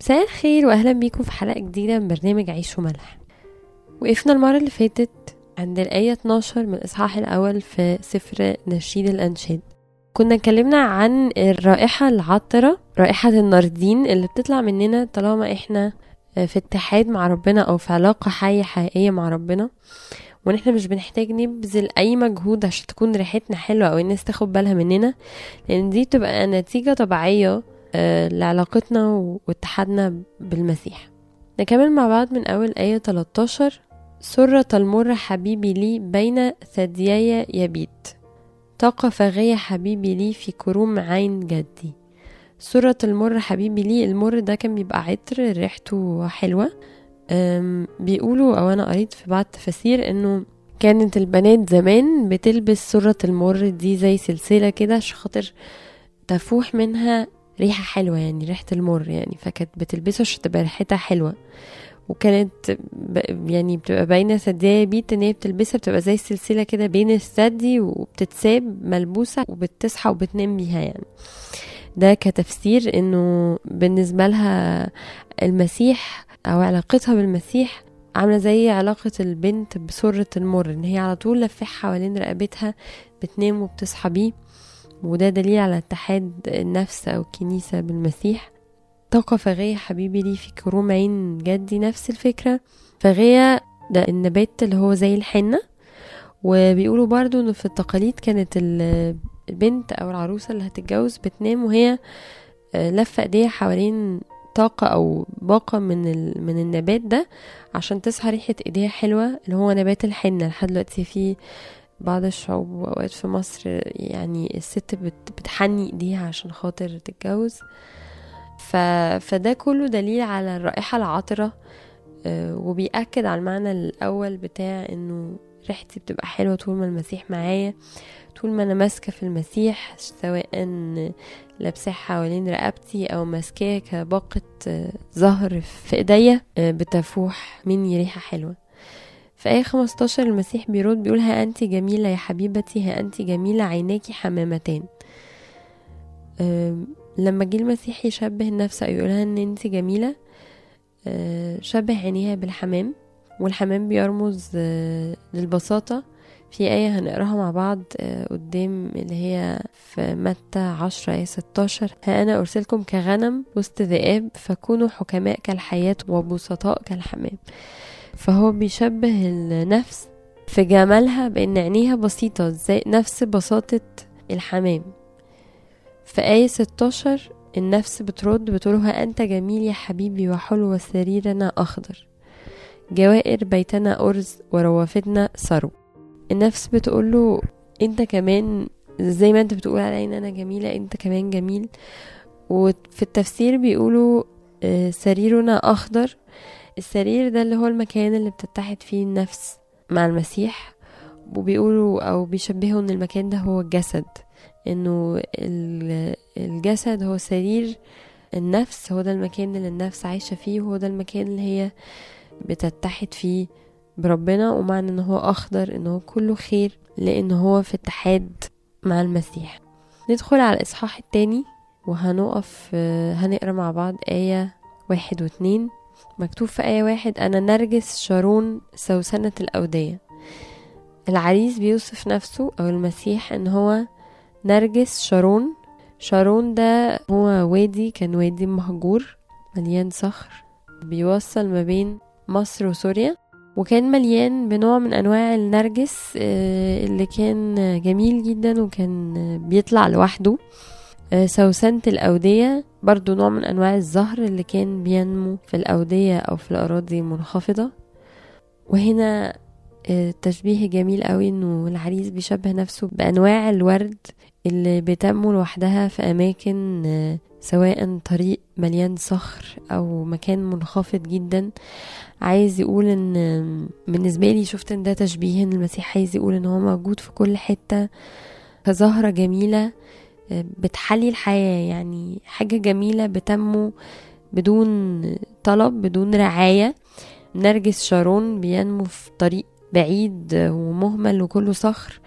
مساء الخير واهلا بيكم في حلقة جديدة من برنامج عيش وملح. وقفنا المرة اللي فاتت عند الآية 12 من الاصحاح الأول في سفر نشيد الأنشاد. كنا اتكلمنا عن الرائحة العطرة رائحة الناردين اللي بتطلع مننا طالما إحنا في اتحاد مع ربنا أو في علاقة حية حقيقية مع ربنا وإن إحنا مش بنحتاج نبذل أي مجهود عشان تكون ريحتنا حلوة أو الناس تاخد بالها مننا لأن دي تبقى نتيجة طبيعية لعلاقتنا واتحادنا بالمسيح. نكمل مع بعض من أول آية 13 سرة المر حبيبي لي بين ثديي يبيت. طاقة فاغية حبيبي لي في كروم عين جدي. سرة المر حبيبي لي المر ده كان بيبقى عطر ريحته حلوة. بيقولوا أو أنا قريت في بعض تفاسير إنه كانت البنات زمان بتلبس سرة المر دي زي سلسلة كده عشان خاطر تفوح منها ريحة حلوة يعني ريحة المر يعني فكانت بتلبسه عشان تبقى ريحتها حلوة وكانت. يعني بتبقى باينة ثديها بيت إن هي بتلبسها بتبقى زي السلسلة كده بين الثدي وبتتساب ملبوسة وبتصحى وبتنام بيها يعني ده كتفسير إنه بالنسبة لها المسيح أو علاقتها بالمسيح عاملة زي علاقة البنت بسرة المر إن هي على طول لفح حوالين رقبتها بتنام وبتصحى بيه وده دليل على اتحاد النفس أو الكنيسة بالمسيح. طاقة فغية حبيبي لي في كروم عين جدي نفس الفكرة. فغية ده النبات اللي هو زي الحنة. وبيقولوا برضو إنه في التقاليد كانت ال- البنت أو العروسة اللي هتتجوز بتنام وهي آه، لفة إيديها حوالين طاقة أو باقة من. من النبات ده عشان تصحى ريحة إيديها حلوة اللي هو نبات الحنة. لحد دلوقتي في بعض الشعوب وأوقات في مصر يعني الست بت- بتحني إيديها عشان خاطر تتجوز. ف... فده كله دليل على الرائحة العطرة آه، وبيأكد على المعنى الأول بتاع إنه ريحتي بتبقى حلوة طول ما المسيح معايا طول ما أنا ماسكة في المسيح سواء لابساه حوالين رقبتي أو ماسكاه كباقة آه، زهر في إيديا آه، بتفوح مني ريحة حلوة. في آية 15 المسيح بيرد بيقول ها أنت جميلة يا حبيبتي ها أنت جميلة عيناكي حمامتان لما جه المسيح يشبه النفس أو يقولها إن أنت جميلة أه، شبه عينيها بالحمام والحمام بيرمز أه، للبساطة. في آية هنقراها مع بعض أه، قدام اللي هي في متى عشرة آية 16 ها أنا أرسلكم كغنم وسط ذئاب فكونوا حكماء كالحياة وبسطاء كالحمام. فهو بيشبه النفس في جمالها بأن عينيها بسيطة زي نفس بساطة الحمام. في آية 16 النفس بترد بتقولها أنت جميل يا حبيبي وحلو سريرنا أخضر. جوائر بيتنا أرز وروافدنا ثرو النفس بتقوله أنت كمان زي ما أنت بتقول علي إن أنا جميلة أنت كمان جميل. وفي التفسير بيقولوا آه، سريرنا أخضر. السرير ده اللي هو المكان اللي بتتحد فيه النفس مع المسيح وبيقولوا أو بيشبهوا إن المكان ده هو الجسد إنه ال- الجسد هو سرير النفس هو ده المكان اللي النفس عايشة فيه وهو ده المكان اللي هي بتتحد فيه بربنا ومعنى إن هو أخضر إن هو كله خير لأن هو في اتحاد مع المسيح. ندخل على الإصحاح التاني وهنقف هنقرأ مع بعض آية واحد واتنين. مكتوب في آية واحد أنا نرجس شارون سوسنة الأودية. العريس بيوصف نفسه أو المسيح إن هو نرجس شارون. شارون ده هو وادي كان وادي مهجور مليان صخر بيوصل ما بين مصر وسوريا وكان مليان بنوع من أنواع النرجس آه، اللي كان جميل جدا وكان بيطلع لوحده. آه، سوسنة الأودية برضو نوع من أنواع الزهر اللي كان بينمو في الأودية أو في الأراضي المنخفضة وهنا آه، تشبيه جميل قوي إنه العريس بيشبه نفسه بأنواع الورد اللي بتنمو لوحدها في أماكن آه، سواء طريق مليان صخر أو مكان منخفض جدا. عايز يقول إن بالنسبة لي شفت إن ده تشبيه إن المسيح عايز يقول إن هو موجود في كل حتة. كزهرة جميلة بتحلي الحياة يعني حاجة جميلة بتنمو بدون طلب بدون رعاية. نرجس شارون بينمو في طريق بعيد ومهمل وكله صخر.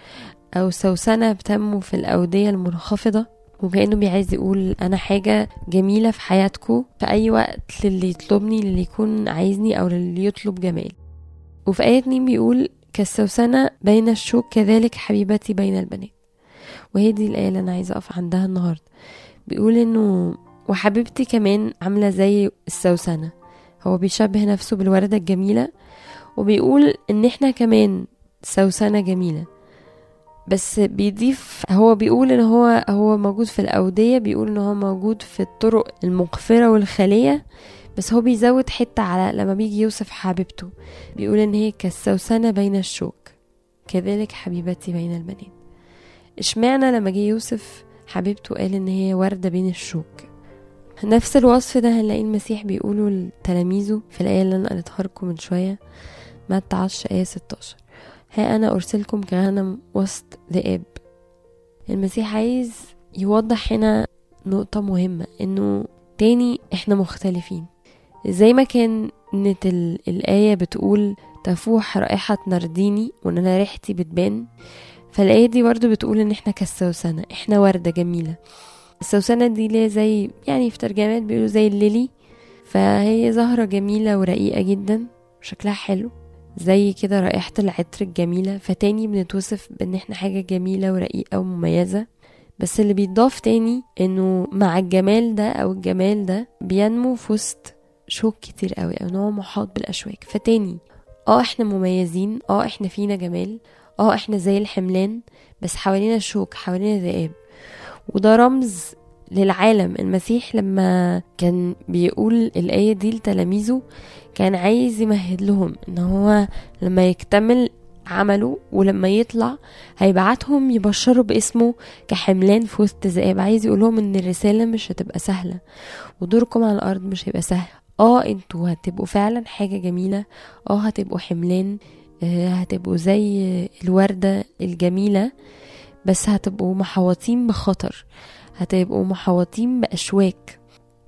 أو سوسنة بتنمو في الأودية المنخفضة وكأنه بيعايز يقول أنا حاجة جميلة في حياتكم في أي وقت للي يطلبني للي يكون عايزني أو للي يطلب جمال. وفي آية اتنين بيقول كالسوسنة بين الشوك كذلك حبيبتي بين البنات. وهي دي الآية اللي أنا عايزة أقف عندها النهاردة. بيقول إنه وحبيبتي كمان عاملة زي السوسنة. هو بيشبه نفسه بالوردة الجميلة وبيقول إن إحنا كمان سوسنة جميلة. بس بيضيف هو بيقول إن هو هو موجود في الأودية بيقول إن هو موجود في الطرق المقفره والخاليه بس هو بيزود حتة على لما بيجي يوصف حبيبته. بيقول إن هي كالسوسنة بين الشوك. كذلك حبيبتي بين البنات اشمعنى لما جه يوصف حبيبته قال إن هي وردة بين الشوك؟ نفس الوصف ده هنلاقي المسيح بيقوله لتلاميذه في الآية اللي أنا قريتها لكم من شوية متى 10 آية 16 ها أنا أرسلكم كغنم وسط ذئاب المسيح عايز يوضح هنا نقطة مهمة إنه تاني إحنا مختلفين. زي ما كانت الآية بتقول تفوح رائحة نرديني وإن أنا ريحتي بتبان. فالآية دي برضو بتقول إن إحنا كالسوسنة إحنا وردة جميلة. السوسنة دي اللي زي يعني في ترجمات بيقولوا زي الليلي. فهي زهرة جميلة ورقيقة جدا شكلها حلو زي كده رائحة العطر الجميلة. فتاني بنتوصف بإن إحنا حاجة جميلة ورقيقة ومميزة. بس اللي بيتضاف تاني إنه مع الجمال ده أو الجمال ده بينمو في وسط شوك كتير قوي أو هو محاط بالأشواك. فتاني آه إحنا مميزين آه إحنا فينا جمال آه إحنا زي الحملان بس حوالينا شوك حوالينا ذئاب. وده رمز للعالم. المسيح لما كان بيقول الآية دي لتلاميذه كان عايز يمهد لهم إن هو لما يكتمل عمله ولما يطلع هيبعتهم يبشروا باسمه كحملان في وسط ذئاب. عايز يقولهم إن الرسالة مش هتبقى سهلة ودوركم على الأرض مش هيبقى سهل. آه أنتوا هتبقوا فعلا حاجة جميلة. آه هتبقوا حملان. هتبقوا زي الوردة الجميلة بس هتبقوا محوطين بخطر هتبقوا محوطين بأشواك.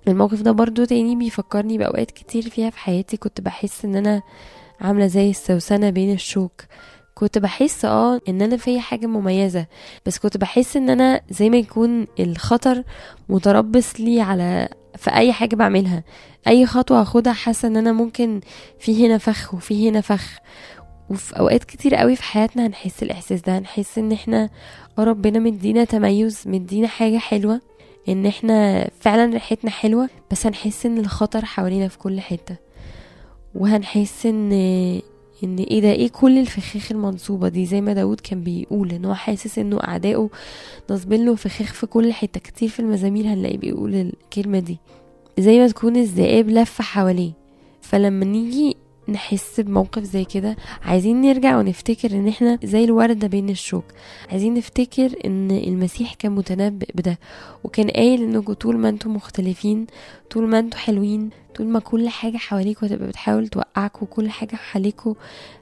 الموقف ده برضو تاني بيفكرني بأوقات كتير فيها في حياتي كنت بحس إن أنا عاملة زي السوسنة بين الشوك. كنت بحس آه إن أنا في حاجة مميزة بس كنت بحس إن أنا زي ما يكون الخطر متربص لي على في أي حاجة بعملها. أي خطوة اخدها حاسة إن أنا ممكن في هنا فخ وفي هنا فخ. وفي أوقات كتير قوي في حياتنا هنحس الإحساس ده هنحس إن إحنا ربنا مدينا تميز مدينا حاجة حلوة إن إحنا فعلا ريحتنا حلوة بس هنحس إن الخطر حوالينا في كل حتة. وهنحس إن إن إيه ده؟ إيه كل الفخاخ المنصوبة دي؟ زي ما داود كان بيقول إن هو حاسس إنه أعدائه نصبين له فخاخ في كل حتة. كتير في المزامير هنلاقيه بيقول الكلمة دي. زي ما تكون الذئاب لفة حواليه. فلما نيجي نحس بموقف زي كده. عايزين نرجع ونفتكر إن إحنا زي الوردة بين الشوك. عايزين نفتكر إن المسيح كان متنبئ بده وكان قايل إنكم طول ما أنتم مختلفين طول ما أنتم حلوين طول ما كل حاجة حواليكوا هتبقى بتحاول توقعكوا وكل حاجة حواليكوا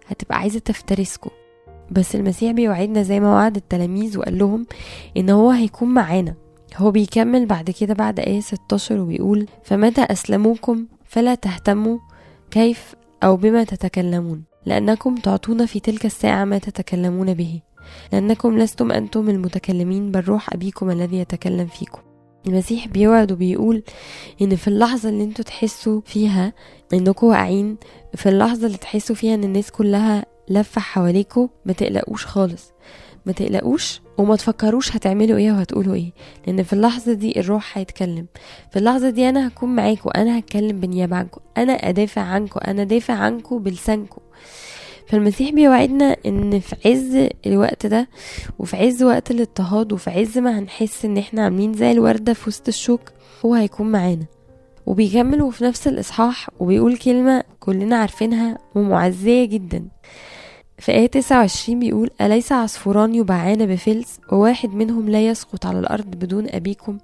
هتبقى عايزة تفترسكوا. بس المسيح بيوعدنا زي ما وعد التلاميذ وقال لهم إن هو هيكون معانا. هو بيكمل بعد كده بعد آية 16 وبيقول فمتى أسلموكم فلا تهتموا كيف أو بما تتكلمون لأنكم تعطون في تلك الساعة ما تتكلمون به. لأنكم لستم أنتم المتكلمين بل روح أبيكم الذي يتكلم فيكم. المسيح بيوعد وبيقول إن في اللحظة اللي أنتوا تحسوا فيها إنكم واقعين في اللحظة اللي تحسوا فيها إن الناس كلها لفة حواليكوا ما تقلقوش خالص. ما تقلقوش وما تفكروش هتعملوا إيه وهتقولوا إيه لأن في اللحظة دي الروح هيتكلم. في اللحظة دي أنا هكون معاكم أنا هتكلم بالنيابة عنكم أنا ادافع عنكم أنا دافع عنكم بلسانكم فالمسيح بيوعدنا إن في عز الوقت ده وفي عز وقت الاضطهاد وفي عز ما هنحس إن إحنا عاملين زي الوردة في وسط الشوك هو هيكون معانا. وبيكمل وفي نفس الإصحاح وبيقول كلمة كلنا عارفينها ومعزية جدا. في آية 29 بيقول أليس عصفوران يباعان بفلس؟ وواحد منهم لا يسقط على الأرض بدون أبيكم.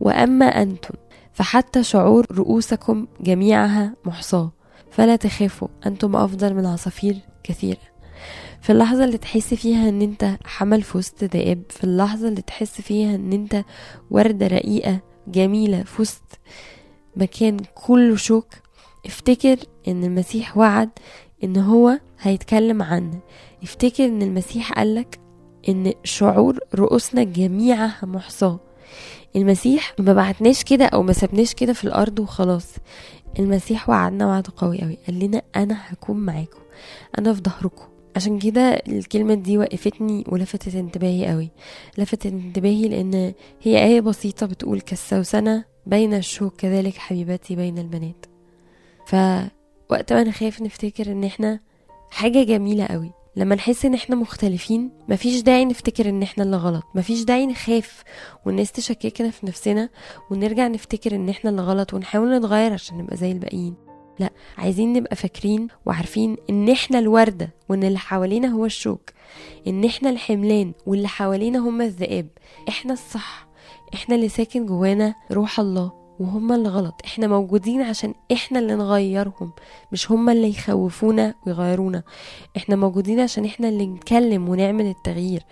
وأما أنتم فحتى شعور رؤوسكم جميعها محصاة. فلا تخافوا أنتم أفضل من عصافير كثيرة. في اللحظة اللي تحس فيها إن أنت حمل في وسط ذئاب في اللحظة اللي تحس فيها إن أنت وردة رقيقة جميلة في وسط مكان كله شوك افتكر إن المسيح وعد إن هو هيتكلم عنه افتكر إن المسيح قالك إن شعور رؤوسنا جميعها محصاة. المسيح ما بعتناش كده أو ما سبناش كده في الأرض وخلاص. المسيح وعدنا وعد قوي قوي. قال لنا أنا هكون معاكم. أنا في ظهركم. عشان كده الكلمة دي وقفتني ولفتت انتباهي قوي. لفتت انتباهي لأن هي آية بسيطة بتقول كالسوسنة بين الشوك كذلك حبيبتي بين البنات. فوقت ما نخاف نفتكر إن إحنا حاجة جميلة قوي. لما نحس إن إحنا مختلفين مفيش داعي نفتكر إن إحنا اللي غلط. مفيش داعي نخاف والناس تشككنا في نفسنا ونرجع نفتكر إن إحنا اللي غلط ونحاول نتغير عشان نبقى زي الباقيين. لا عايزين نبقى فاكرين وعارفين إن إحنا الوردة وإن اللي حوالينا هو الشوك. إن إحنا الحملان واللي حوالينا هم الذئاب. إحنا الصح. إحنا اللي ساكن جوانا روح الله. وهم اللي غلط. إحنا موجودين عشان إحنا اللي نغيرهم مش هم اللي يخوفونا ويغيرونا. إحنا موجودين عشان إحنا اللي نتكلم ونعمل التغيير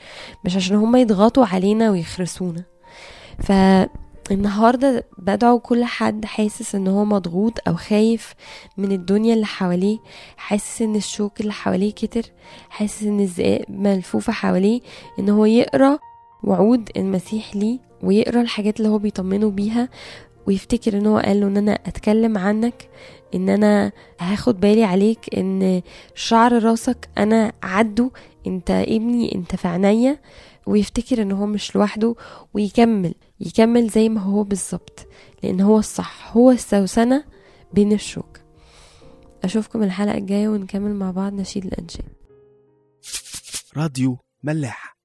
مش عشان هم يضغطوا علينا ويخرسونا. فالنهاردة بدعو كل حد حاسس إن هو مضغوط أو خايف من الدنيا اللي حواليه حاسس إن الشوك اللي حواليه كتر حاسس إن الذئاب ملفوفة حواليه إن هو يقرأ وعود المسيح ليه ويقرأ الحاجات اللي هو بيطمنه بيها. ويفتكر إن هو قال له إن أنا أتكلم عنك إن أنا هاخد بالي عليك إن شعر راسك أنا عدو أنت ابني أنت في عينيا ويفتكر إن هو مش لوحده ويكمل يكمل زي ما هو بالظبط لأن هو الصح هو السوسنة بين الشوك. أشوفكم الحلقة الجاية ونكمل مع بعض نشيد الانشاد راديو ملاح.